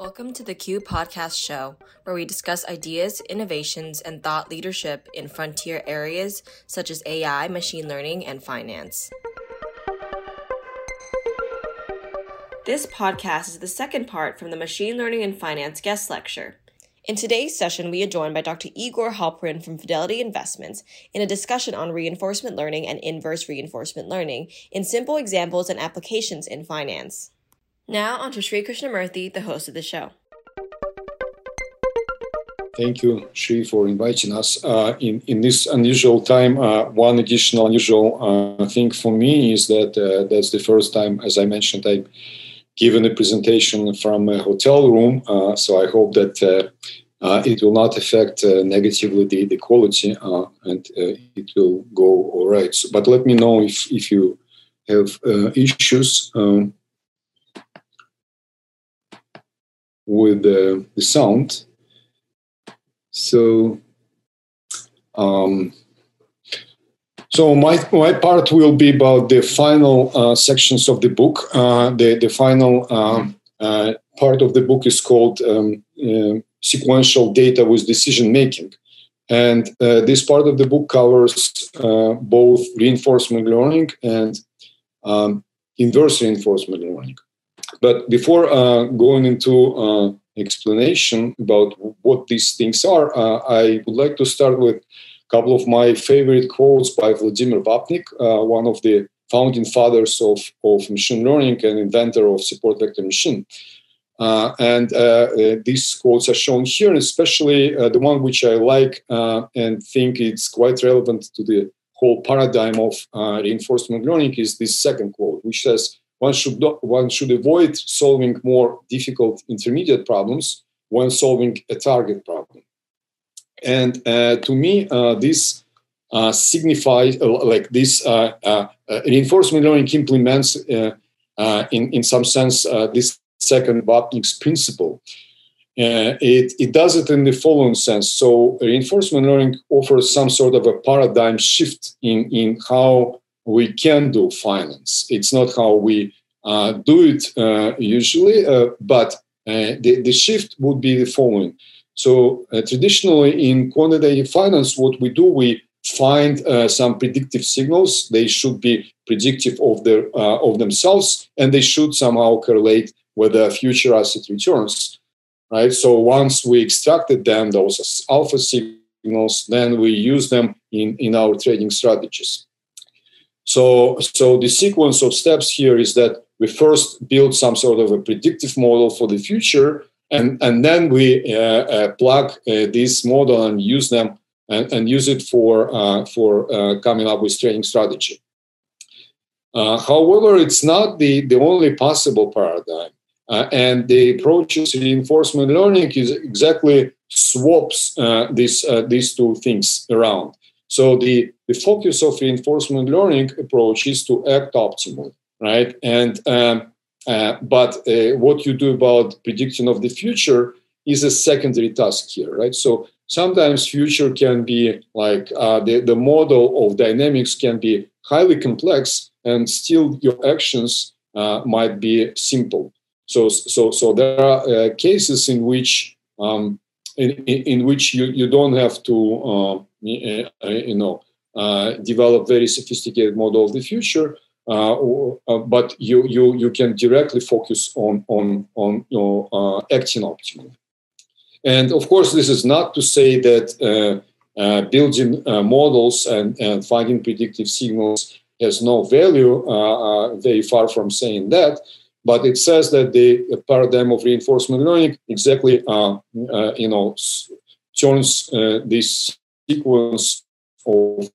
Welcome to the Q Podcast Show, where we discuss ideas, innovations, and thought leadership in frontier areas such as AI, machine learning, and finance. This podcast is the second part from the Machine Learning and Finance guest lecture. In today's session, we are joined by Dr. Igor Halperin from Fidelity Investments in a discussion on reinforcement learning and inverse reinforcement learning in simple examples and applications in finance. Now, on to Sri Krishnamurthy, the host of the show. Thank you, Sri, for inviting us. Uh, in, in this unusual time, uh, one additional unusual uh, thing for me is that uh, that's the first time, as I mentioned, I've given a presentation from a hotel room. Uh, so I hope that uh, it will not affect negatively the, the quality and it will go all right. So, but let me know if, if you have issues. Um, with the, the sound. So, um, so my, my part will be about the final uh, sections of the book. Uh, the, the final um, uh, part of the book is called um, uh, Sequential Data with Decision Making. And uh, this part of the book covers uh, both reinforcement learning and um, inverse reinforcement learning. But before uh, going into uh, explanation about what these things are, uh, I would like to start with a couple of my favorite quotes by Vladimir Vapnik, uh, one of the founding fathers of, of machine learning and inventor of support vector machine. Uh, and uh, these quotes are shown here, and especially the one which I like and think it's quite relevant to the whole paradigm of reinforcement learning is this second quote, which says, one should one should avoid solving more difficult intermediate problems when solving a target problem. And uh, to me, uh, this uh, signifies uh, like this uh, uh, reinforcement learning implements, in in some sense, this second Vapnik's principle. it, it does it in the following sense. So reinforcement learning offers some sort of a paradigm shift in, in how we can do finance. It's not how we uh, do it uh, usually, uh, but uh, the, the shift would be the following. So uh, traditionally in quantitative finance, what we do, we find some predictive signals. They should be predictive of their of themselves, and they should somehow correlate with the future asset returns. Right. So once we extracted them, those alpha signals, then we use them in, in our trading strategies. So, so the sequence of steps here is that we first build some sort of a predictive model for the future, and, and then we uh, uh, plug uh, this model and use them and, and use it for, uh, for uh, coming up with trading strategy. Uh, however, it's not the, the only possible paradigm. and the approach to reinforcement learning is exactly swaps this, these two things around. So the, the focus of reinforcement learning approach is to act optimally, right? And um, uh, but uh, what you do about prediction of the future is a secondary task here, right? So sometimes future can be like uh, the, the model of dynamics can be highly complex and still your actions uh, might be simple. So, so, so there are uh, cases in which um, in, in, in, which you, you don't have to uh, you know, uh, develop very sophisticated model of the future, uh, but you, you, you can directly focus on, on, on you know, acting optimally. And of course, this is not to say that uh, building uh, models and, and, finding predictive signals has no value, uh, very far from saying that. But it says that the paradigm of reinforcement learning exactly, you know, turns this sequence of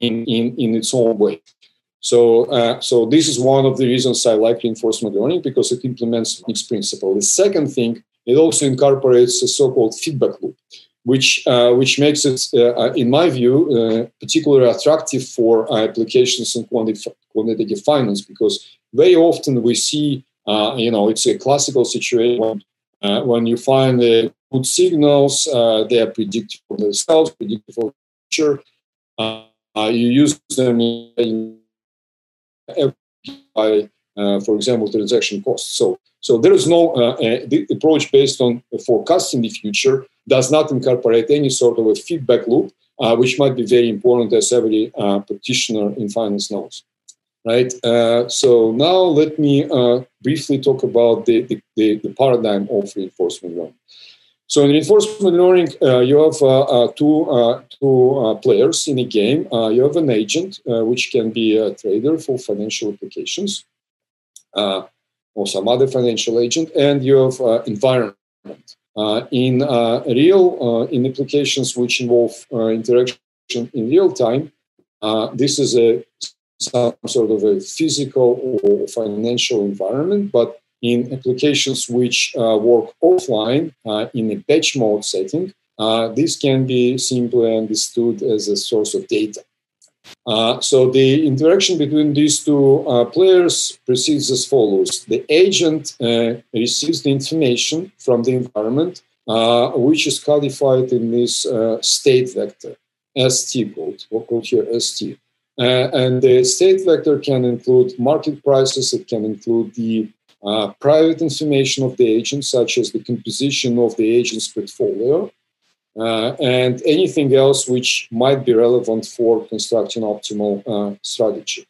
in, in, in its own way. So, uh, so this is one of the reasons I like reinforcement learning because it implements its principle. The second thing, it also incorporates a so-called feedback loop, which uh, which makes it, uh, in my view, uh, particularly attractive for applications in quantitative, finance because very often we see, uh, you know, it's a classical situation uh, when you find the good signals, uh, they are predictive for themselves, predictive for the future. Uh, you use them in for example, transaction costs. So, so there is no the approach based on forecasting the future does not incorporate any sort of a feedback loop, which might be very important as every practitioner in finance knows right? Uh, so now let me uh, briefly talk about the, the, the, paradigm of reinforcement learning. So in reinforcement learning, uh, you have uh, uh, two, uh, two uh, players in a game. Uh, you have an agent, uh, which can be a trader for financial applications, or some other financial agent, and you have environment. in real, in applications which involve interaction in real time, this is a some sort of a physical or financial environment, but in applications which uh, work offline uh, in a batch mode setting, uh, this can be simply understood as a source of data. Uh, so the interaction between these two uh, players proceeds as follows. The agent uh, receives the information from the environment, which is codified in this state vector, ST code, or called here ST. And the state vector can include market prices, it can include the uh, private information of the agent, such as the composition of the agent's portfolio, uh, and anything else which might be relevant for constructing optimal uh, strategy.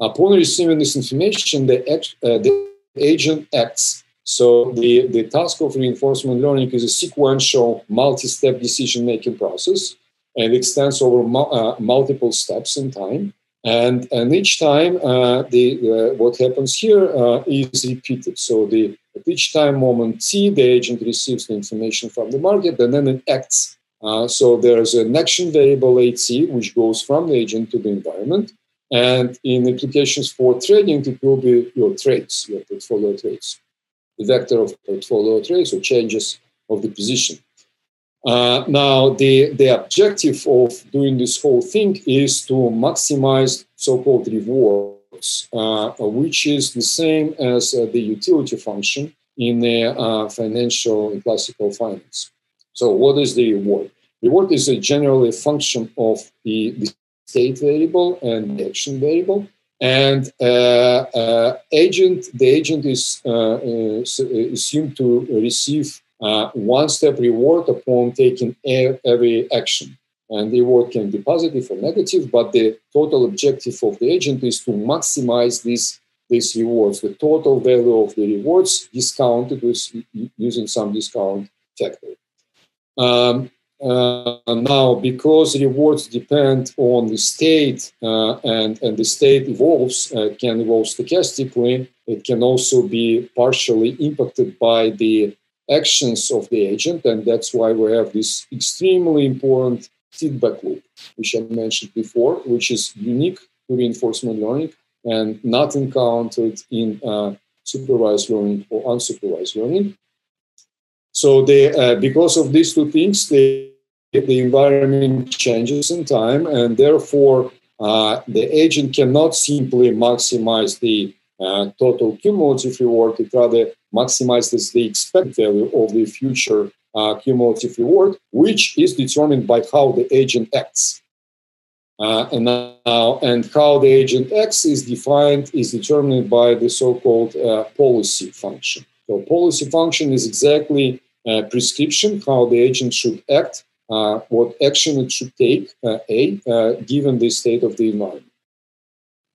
Upon receiving this information, the, uh, the agent acts. So the, the task of reinforcement learning is a sequential multi-step decision-making process and extends over uh, multiple steps in time. And, and each time, uh, the, what happens here uh, is repeated. So the, at each time moment t, the agent receives the information from the market and then it acts. Uh, so there is an action variable at, which goes from the agent to the environment. And in applications for trading, it will be your trades, your portfolio trades, the vector of portfolio trades or changes of the position. Uh, now, the, the objective of doing this whole thing is to maximize so-called rewards, uh, which is the same as uh, the utility function in the uh, financial and classical finance. So, what is the reward? Reward is a generally a function of the, the state variable and the action variable. And uh, uh, agent, the agent is assumed to receive uh, one step reward upon taking every action. And the reward can be positive or negative, but the total objective of the agent is to maximize these, these rewards, the total value of the rewards discounted with using some discount factor. Um, uh, now, because rewards depend on the state uh, and, and the state evolves, uh, can evolve stochastically, it can also be partially impacted by the actions of the agent, and that's why we have this extremely important feedback loop, which I mentioned before, which is unique to reinforcement learning and not encountered in uh, supervised learning or unsupervised learning. So they, uh, because of these two things, the, the environment changes in time, and therefore uh, the agent cannot simply maximize the total cumulative reward. It rather maximizes the expected value of the future uh, cumulative reward, which is determined by how the agent acts. Uh, and now, and how the agent acts is defined is determined by the so-called uh, policy function. So, policy function is exactly a prescription how the agent should act, uh, what action it should take, uh, a uh, given the state of the environment.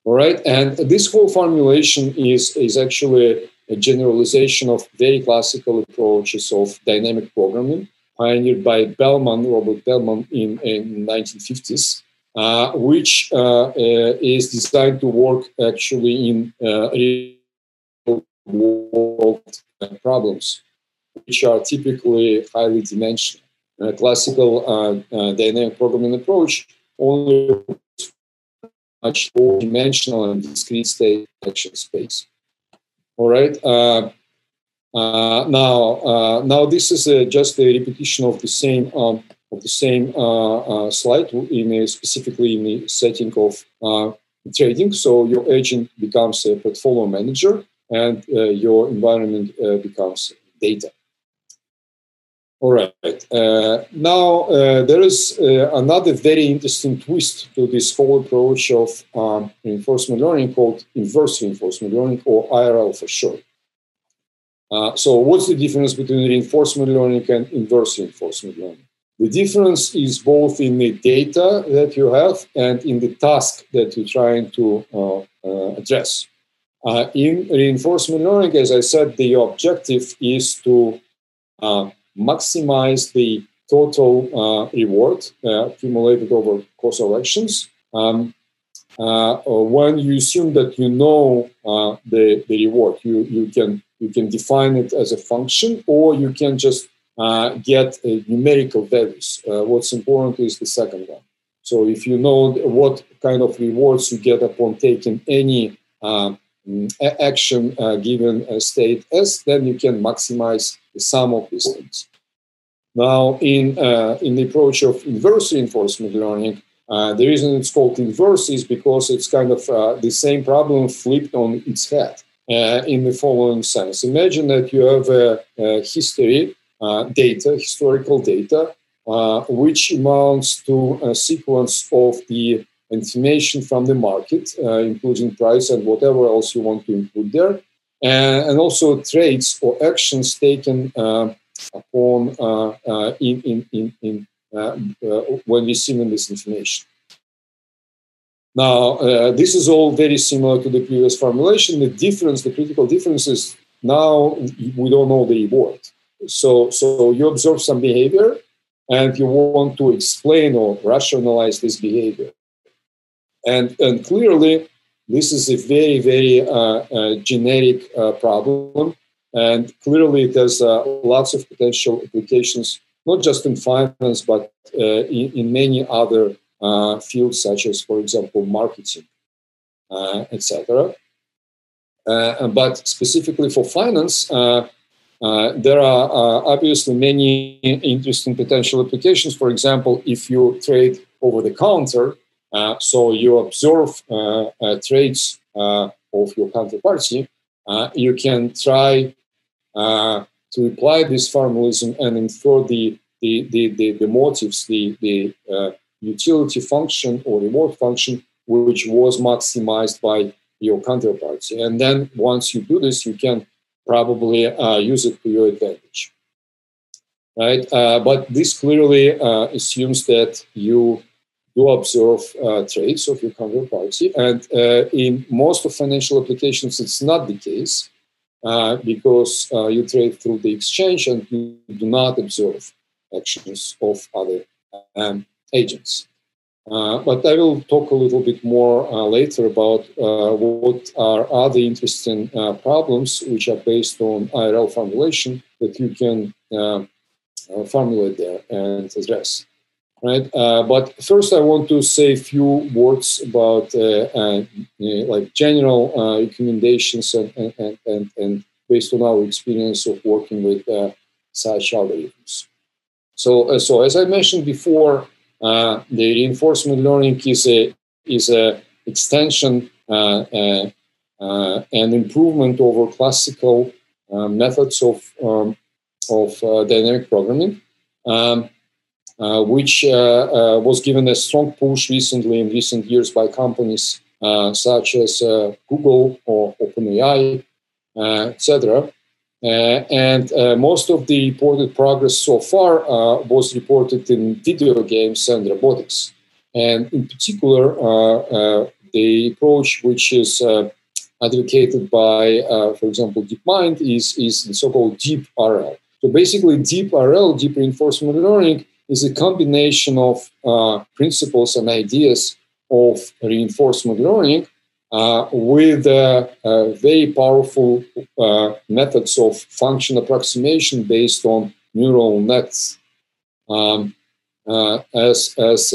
All right, and this whole formulation is is actually a generalization of very classical approaches of dynamic programming, pioneered by Bellman, Robert Bellman, in, in 1950s, uh, which uh, uh, is designed to work actually in uh, real world problems, which are typically highly dimensional. Classical uh, uh, dynamic programming approach only much more dimensional and discrete state action space. All right. Uh, uh, now, uh, now this is uh, just a repetition of the same um, of the same uh, uh, slide in a, specifically in the setting of trading. So your agent becomes a portfolio manager, and your environment becomes data. All right. Uh, now, uh, there is uh, another very interesting twist to this whole approach of um, reinforcement learning called inverse reinforcement learning, or IRL for short. Uh, so, what's the difference between reinforcement learning and inverse reinforcement learning? The difference is both in the data that you have and in the task that you're trying to uh, uh, address. in reinforcement learning, as I said, the objective is to maximize the total uh, reward uh, accumulated over course of actions. Um, uh, when you assume that you know the, the reward, you, you can you can define it as a function, or you can just get numerical values. what's important is the second one. So if you know what kind of rewards you get upon taking any action uh, given a state S, then you can maximize the sum of these things. Now, in, uh, in the approach of inverse reinforcement learning, uh, the reason it's called inverse is because it's kind of uh, the same problem flipped on its head uh, in the following sense. Imagine that you have a, a history uh, data, historical data, uh, which amounts to a sequence of the information from the market, including price and whatever else you want to include there, and, and also trades or actions taken upon uh, uh, in, in, in, in uh, when receiving this information. Now, uh, this is all very similar to the previous formulation. The difference, the critical difference is now we don't know the reward. So, so you observe some behavior and you want to explain or rationalize this behavior. And, and clearly, this is a very, very uh, uh, generic problem and clearly, there's uh, lots of potential applications, not just in finance, but uh, in, in, many other uh, fields, such as, for example, marketing, uh, etc. Uh, but specifically for finance, uh, there are obviously many interesting potential applications. For example, if you trade over the counter, so you observe trades of your counterparty, uh, you can try uh, to apply this formalism and infer the the, the, the, the motives, the, the uh, utility function or reward function, which was maximized by your counterparty. And then once you do this, you can probably uh, use it to your advantage. Right? Uh, but this clearly uh, assumes that you do observe uh, trades of your counterparty. And uh, in most of financial applications, it's not the case. Uh, because uh, you trade through the exchange and you do not observe actions of other um, agents. Uh, but I will talk a little bit more uh, later about what are other interesting problems which are based on IRL formulation that you can formulate there and address right? Uh, but first, I want to say a few words about uh, uh, like general uh, recommendations and, and, and, and, based on our experience of working with uh, such algorithms. So, uh, so as I mentioned before, the reinforcement learning is a is a extension and improvement over classical methods of um, of dynamic programming. Um, Uh, which uh, uh, was given a strong push recently in recent years by companies uh, such as uh, Google or OpenAI, etc. and most of the reported progress so far was reported in video games and robotics. And in particular, the approach which is advocated by, uh, for example, DeepMind is, is the so-called deep RL. So basically, deep RL, deep reinforcement learning, is a combination of uh, principles and ideas of reinforcement learning uh, with uh, uh very powerful uh, methods of function approximation based on neural nets. Um, uh, as as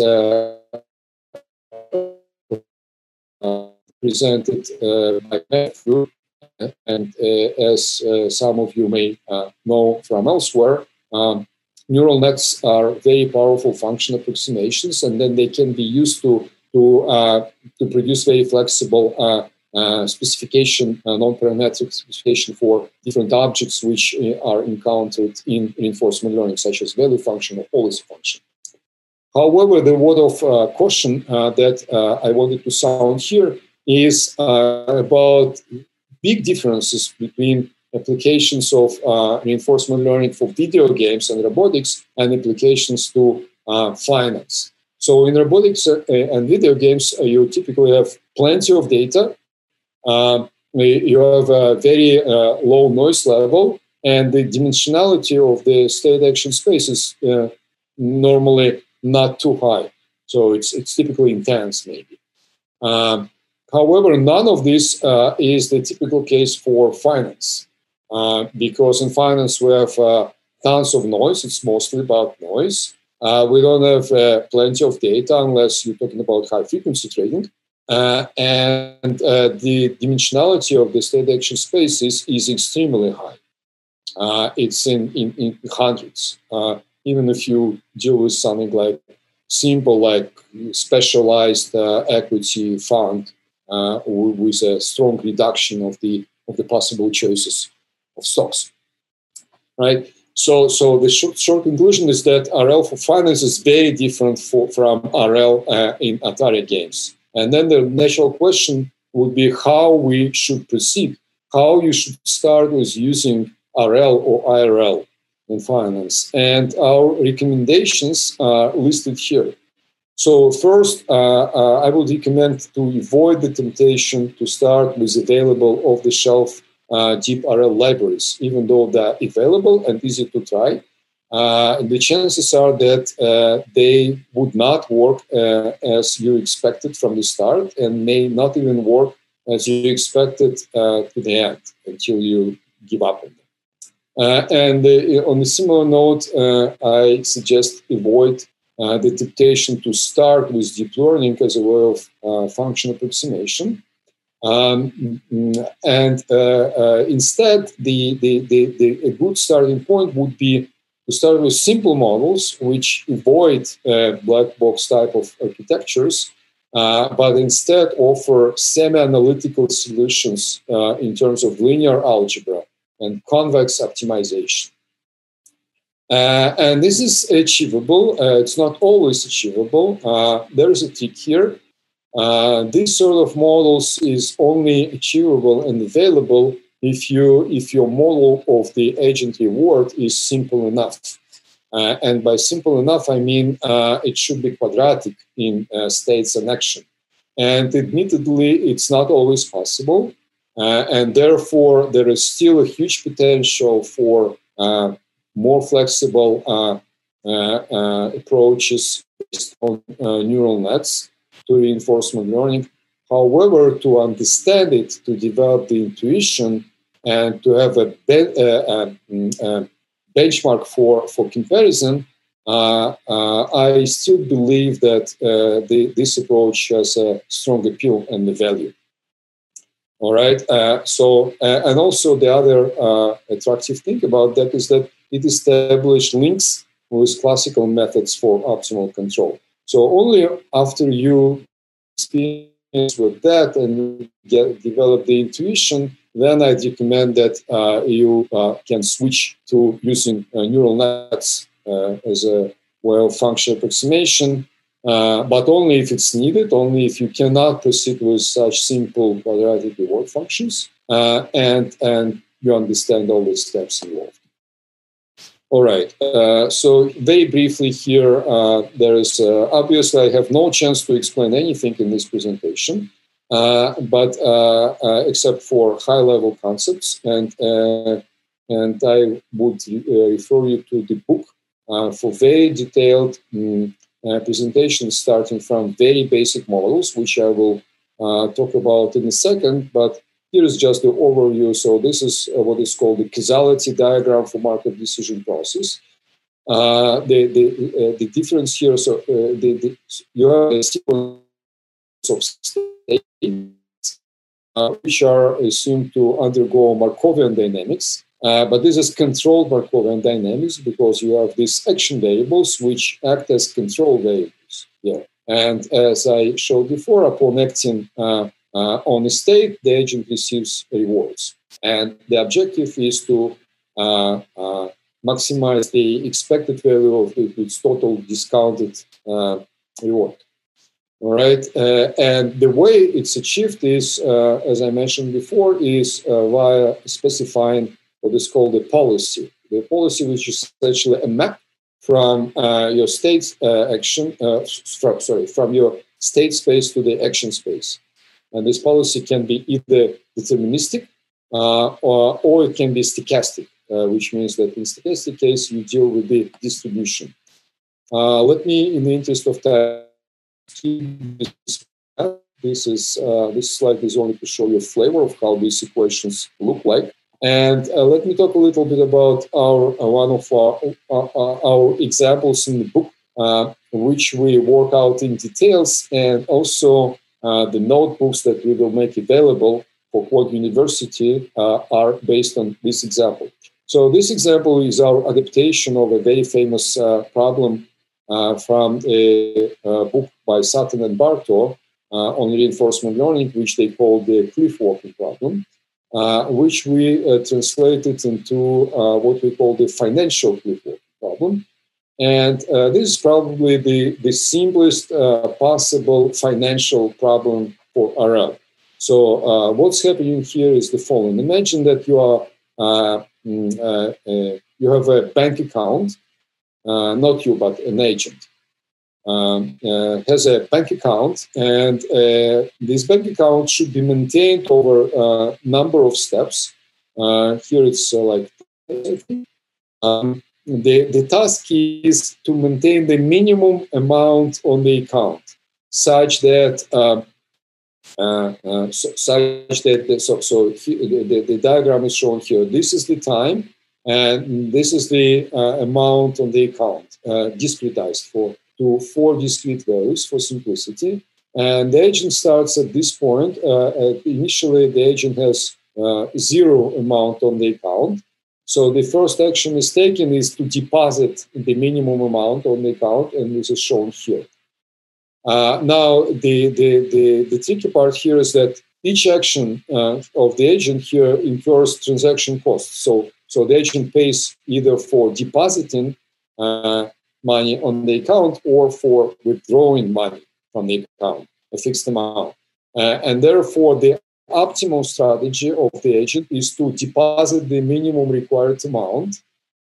presented by Matthew, and as some of you may know from elsewhere, um, neural nets are very powerful function approximations, and then they can be used to to uh, to produce very flexible uh, uh, specification, uh, non-parametric specification for different objects which uh, are encountered in reinforcement learning, such as value function or policy function. However, the word of caution that I wanted to sound here is about big differences between applications of reinforcement learning for video games and robotics and applications to finance. So in robotics and video games, you typically have plenty of data uh, you have a very uh, low noise level, and the dimensionality of the state action space is uh, normally not too high. So it's, it's typically intense, maybe. Um, however, none of this uh, is the typical case for finance, uh, because in finance we have uh, tons of noise. It's mostly about noise. we don't have plenty of data unless you're talking about high frequency trading. Uh, and uh, the dimensionality of the state action spaces is extremely high. Uh, it's in, in, in hundreds. Uh, even if you deal with something like simple, like specialized uh, equity fund uh, with a strong reduction of the of the possible choices of stocks, right? So, so the short, short conclusion is that RL for finance is very different for, from RL in Atari games. And then the natural question would be how we should proceed, how you should start with using RL or IRL in finance. And our recommendations are listed here. So first, uh, uh, I would recommend to avoid the temptation to start with available off-the-shelf uh, deep RL libraries, even though they're available and easy to try uh, the chances are that uh, they would not work uh, as you expected from the start and may not even work as you expected uh, to the end until you give up on them. Uh, and on a similar note, I suggest avoid the temptation to start with deep learning as a way of function approximation. Um, and instead, the, the, the, the, a good starting point would be to start with simple models which avoid uh, black box type of architectures, uh, but instead offer semi-analytical solutions uh, in terms of linear algebra and convex optimization. Uh, and this is achievable. Uh, it's not always achievable. Uh, there is a trick here. This sort of models is only achievable and available if you if your model of the agent reward is simple enough. Uh, and by simple enough, I mean uh, it should be quadratic in uh, states and action. And admittedly, it's not always possible. Uh, and therefore, there is still a huge potential for uh, more flexible uh, approaches based on neural nets to reinforcement learning. However, to understand it, to develop the intuition, and to have a, be- uh, uh, benchmark for, for comparison, uh, I still believe that the, this approach has a strong appeal and the value. All right. Uh, so, uh, and also the other uh, attractive thing about that is that it established links with classical methods for optimal control. So only after you experience with that and get, develop the intuition, then I'd recommend that uh, you uh, can switch to using uh, neural nets uh, as a well function approximation, uh, but only if it's needed, only if you cannot proceed with such simple quadratic reward functions, uh, and and you understand all the steps involved. All right. so very briefly here, there is obviously I have no chance to explain anything in this presentation. Uh, but uh, uh, except for high-level concepts, and and I would refer you to the book for very detailed um, presentations, starting from very basic models, which I will talk about in a second. But here is just the overview. So this is what is called the causality diagram for Markov decision process. Uh, the the uh, the difference here. So uh, the, the, you have a sequence of states, uh, which are assumed to undergo Markovian dynamics. Uh, but this is controlled Markovian dynamics because you have these action variables which act as control variables. Yeah. And as I showed before, upon acting uh, on a state, the agent receives rewards. And the objective is to uh, uh, maximize the expected value of its total discounted uh, reward. All right, uh, and the way it's achieved is, uh, as I mentioned before, is via specifying what is called a policy. The policy, which is essentially a map from your state action, from, sorry, from your state space to the action space. And this policy can be either deterministic uh, or, or it can be stochastic, uh, which means that in stochastic case, you deal with the distribution. Uh, let me, in the interest of time, this is uh, this slide is only to show you a flavor of how these equations look like. And uh, let me talk a little bit about our uh, one of our, our examples in the book, which we work out in details, and also the notebooks that we will make available for QuantUniversity uh, are based on this example. So this example is our adaptation of a very famous uh, problem uh, from a, a, book by Sutton and Barto uh, on reinforcement learning, which they call the cliff walking problem, uh, which we uh, translated into what we call the financial cliff walking problem. And this is probably the, the simplest possible financial problem for RL. So uh, what's happening here is the following. Imagine that you are uh, mm, uh, uh you have a bank account, uh, not you but an agent um, uh, has a bank account, and this bank account should be maintained over a number of steps. here it's like um, the the task is to maintain the minimum amount on the account, such that uh, uh, so, such that so, so he, the, the diagram is shown here. This is the time, and this is the uh, amount on the account, uh, discretized for to four discrete values for simplicity. And the agent starts at this point. Uh, initially, the agent has zero amount on the account. So the first action is taken is to deposit the minimum amount on the account, and this is shown here. Uh, now, the, the, the, the, tricky part here is that each action uh, of the agent here incurs transaction costs. So, so the agent pays either for depositing uh, money on the account or for withdrawing money from the account, a fixed amount. Uh, and therefore, the optimal strategy of the agent is to deposit the minimum required amount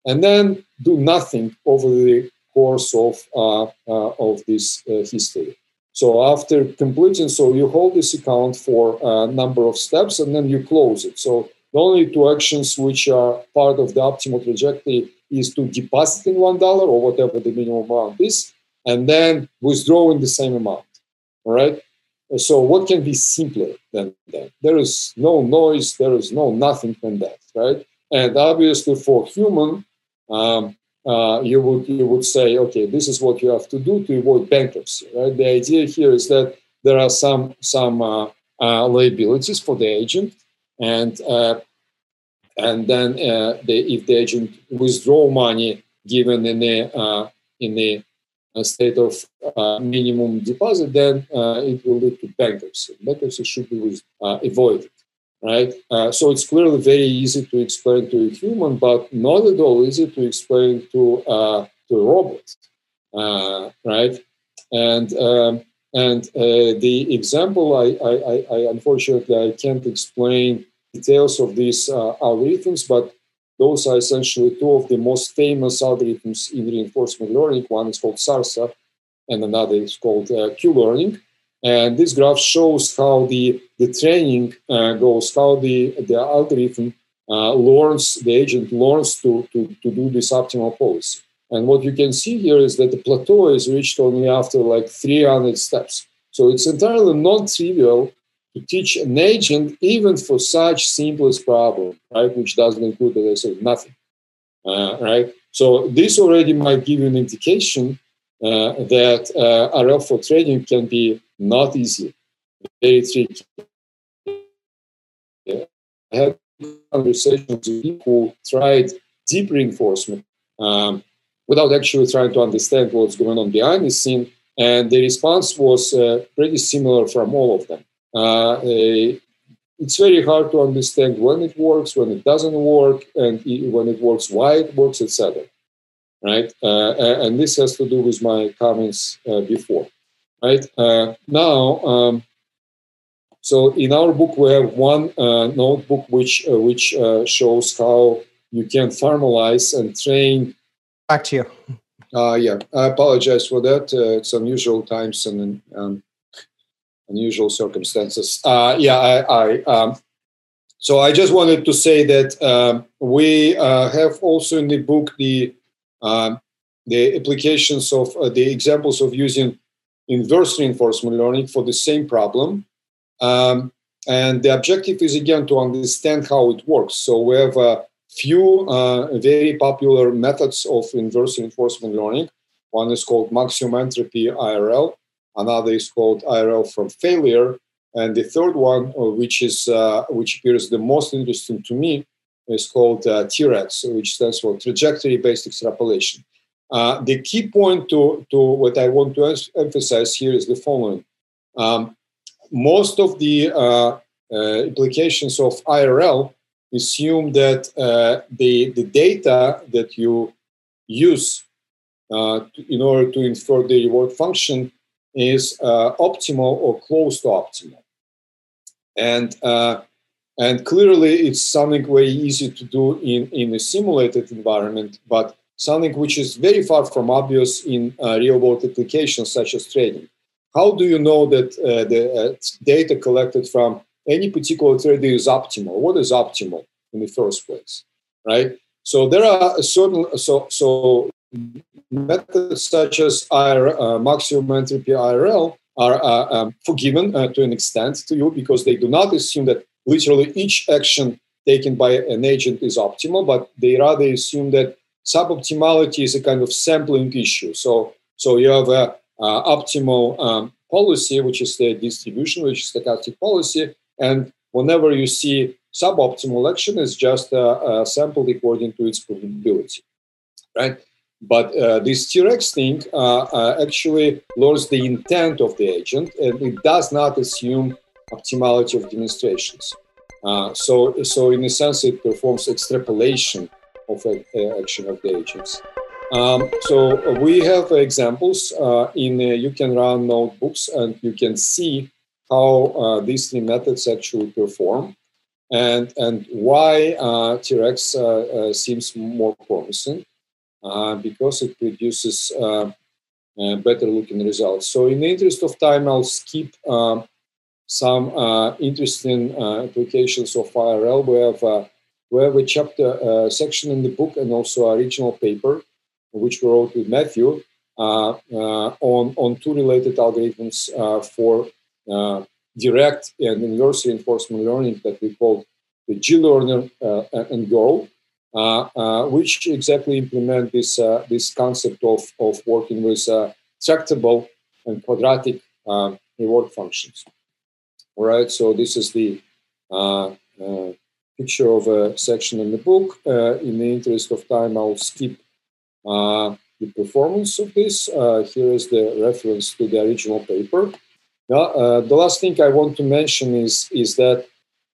and then do nothing over the course of uh, uh, of this uh, history. So after completing, so you hold this account for a number of steps and then you close it. So the only two actions which are part of the optimal trajectory is to deposit in one dollar or whatever the minimum amount is, and then withdrawing the same amount. All right. So what can be simpler than that? There is no noise. There is no nothing than that, right? And obviously, for human, um, uh, you would you would say, okay, this is what you have to do to avoid bankruptcy. Right? The idea here is that there are some some uh, uh, liabilities for the agent, and uh, and then uh, the, if the agent withdraw money given in the uh, in the state of minimum deposit, then it will lead to bankruptcy. Bankruptcy should be avoided right? Uh, so it's clearly very easy to explain to a human, but not at all easy to explain to uh, to a robot, uh, right? And um, and uh, the example, I, I, I, unfortunately I can't explain details of these uh, algorithms, but those are essentially two of the most famous algorithms in reinforcement learning. One is called SARSA, and another is called uh, Q-learning. And this graph shows how the, the training uh, goes, how the, the algorithm uh, learns, the agent learns to, to, to do this optimal policy. And what you can see here is that the plateau is reached only after like 300 steps. So it's entirely non-trivial to teach an agent even for such simplest problem, right, which doesn't include, as I said, nothing, uh, right? So this already might give you an indication uh, that uh, RL for trading can be not easy, very tricky. Yeah. I had conversations with people who tried deep reinforcement um, without actually trying to understand what's going on behind the scene, and the response was uh, pretty similar from all of them. Uh, a, it's very hard to understand when it works, when it doesn't work, and when it works, why it works, etc. Right, uh, and this has to do with my comments uh, before. Right uh, now, um, so in our book we have one uh, notebook which uh, which shows how you can formalize and train. Back to you. yeah, I apologize for that. it's unusual times and um, unusual circumstances. Uh, yeah, I, I um, so I just wanted to say that um, we uh, have also in the book the um, the applications of uh, the examples of using inverse reinforcement learning for the same problem. Um, and the objective is again to understand how it works. So we have a few uh, very popular methods of inverse reinforcement learning. One is called maximum entropy IRL, Another is called IRL from failure. And the third one, uh, which is uh, which appears the most interesting to me, is called uh, TREX, which stands for trajectory-based extrapolation. Uh, the key point to, to what I want to emphasize here is the following. Um, most of the uh, uh, applications of IRL assume that the, the data that you use in order to infer the reward function is uh, optimal or close to optimal. And uh, and clearly, it's something very easy to do in, in a simulated environment, but something which is very far from obvious in uh, real world applications such as trading. How do you know that uh, the uh, data collected from any particular trader is optimal? What is optimal in the first place, right? So there are certain so so methods such as IR, uh, maximum entropy IRL are uh, um, forgiven uh, to an extent to you because they do not assume that literally each action taken by an agent is optimal, but they rather assume that suboptimality is a kind of sampling issue. So, so you have a optimal um, policy, which is the distribution, which is stochastic policy, and whenever you see suboptimal action, it's just sampled according to its probability, right? But uh, this TREX thing uh, uh, actually lowers the intent of the agent and it does not assume optimality of demonstrations. Uh, so, so in a sense, it performs extrapolation of a action of the agents. Um, so uh, we have examples uh, in you can run notebooks and you can see how these three methods actually perform and and why TREX seems more promising. Uh, because it produces uh, uh, better looking results. So in the interest of time, I'll skip some interesting applications of IRL. We have, we have a chapter section in the book and also a original paper, which we wrote with Matthew, on, on two related algorithms for direct and inverse reinforcement learning that we call the GLearner and Go. Uh, uh, which exactly implement this uh, this concept of, of working with tractable and quadratic um, reward functions. All right, so this is the picture of a section in the book. in the interest of time, I'll skip the performance of this. Uh, here is the reference to the original paper. Now, uh, the last thing I want to mention is, is that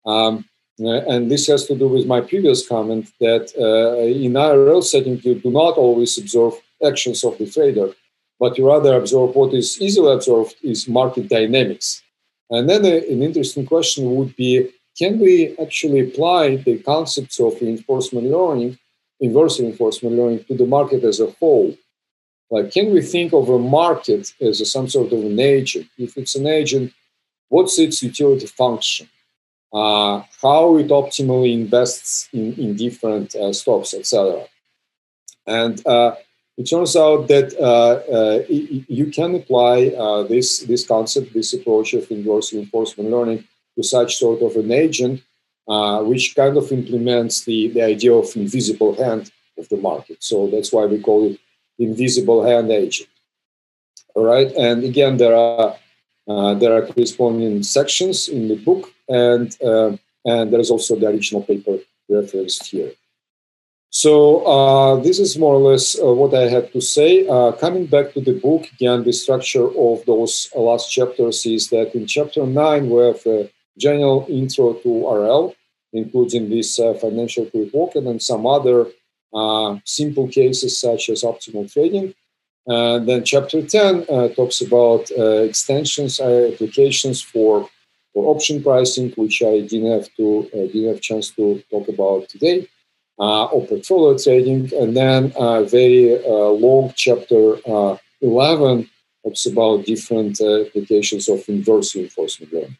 um, uh, and this has to do with my previous comment that uh, in IRL setting, you do not always observe actions of the trader, but you rather observe what is easily observed is market dynamics. And then a, an interesting question would be, can we actually apply the concepts of reinforcement learning, inverse reinforcement learning to the market as a whole? Like, can we think of a market as a, some sort of an agent? If it's an agent, what's its utility function? Uh, how it optimally invests in, in different uh, stocks, etc. And uh, it turns out that uh, uh, you can apply uh, this, this concept, this approach of inverse reinforcement learning to such sort of an agent, which kind of implements the, the idea of invisible hand of the market. So that's why we call it invisible hand agent. All right, and again, there are uh, there are corresponding sections in the book, and uh, and there is also the original paper referenced here. So uh, this is more or less uh, what I had to say. Uh, coming back to the book, again, the structure of those last chapters is that in chapter nine we have a general intro to RL, including this uh, financial quick and then some other simple cases such as optimal trading. And then chapter 10 uh, talks about extensions, applications for, for option pricing, which I didn't have to didn't have chance to talk about today uh, or portfolio trading. And then a very uh, long chapter uh, 11 talks about different applications of inverse reinforcement learning.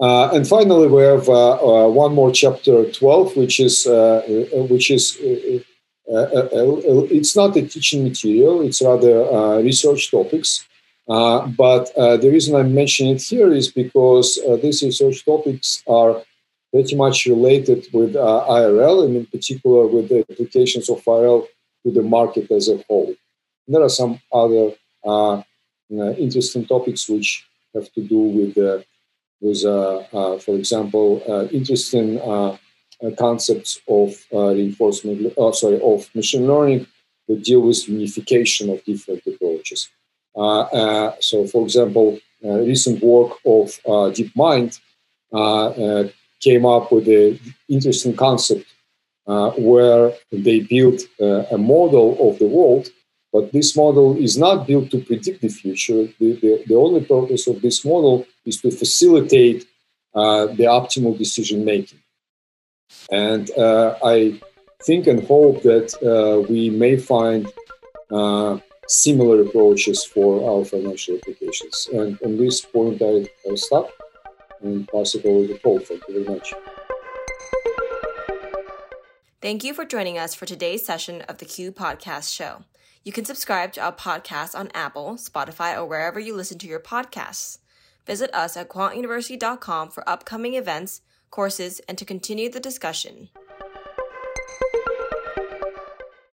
Uh, and finally, we have uh, uh, one more chapter 12, which is which is it's not a teaching material; it's rather research topics. but the reason I'm mentioning it here is because these research topics are pretty much related with uh, IRL and in particular with the applications of IRL to the market as a whole. And there are some other uh, uh, interesting topics which have to do with, uh, with uh, uh, for example, interesting Uh, concepts of uh, reinforcement, oh, sorry, of machine learning that deal with unification of different approaches. so, for example, recent work of DeepMind came up with an interesting concept uh, where they built uh, a model of the world, but this model is not built to predict the future. The, the, the only purpose of this model is to facilitate uh, the optimal decision making. And uh, I think and hope that uh, we may find uh, similar approaches for our financial applications. And on this point, I, I stop and possible the Paul. Thank you very much. Thank you for joining us for today's session of the Q Podcast Show. You can subscribe to our podcast on Apple, Spotify, or wherever you listen to your podcasts. Visit us at quantuniversity.com for upcoming events, courses, and to continue the discussion.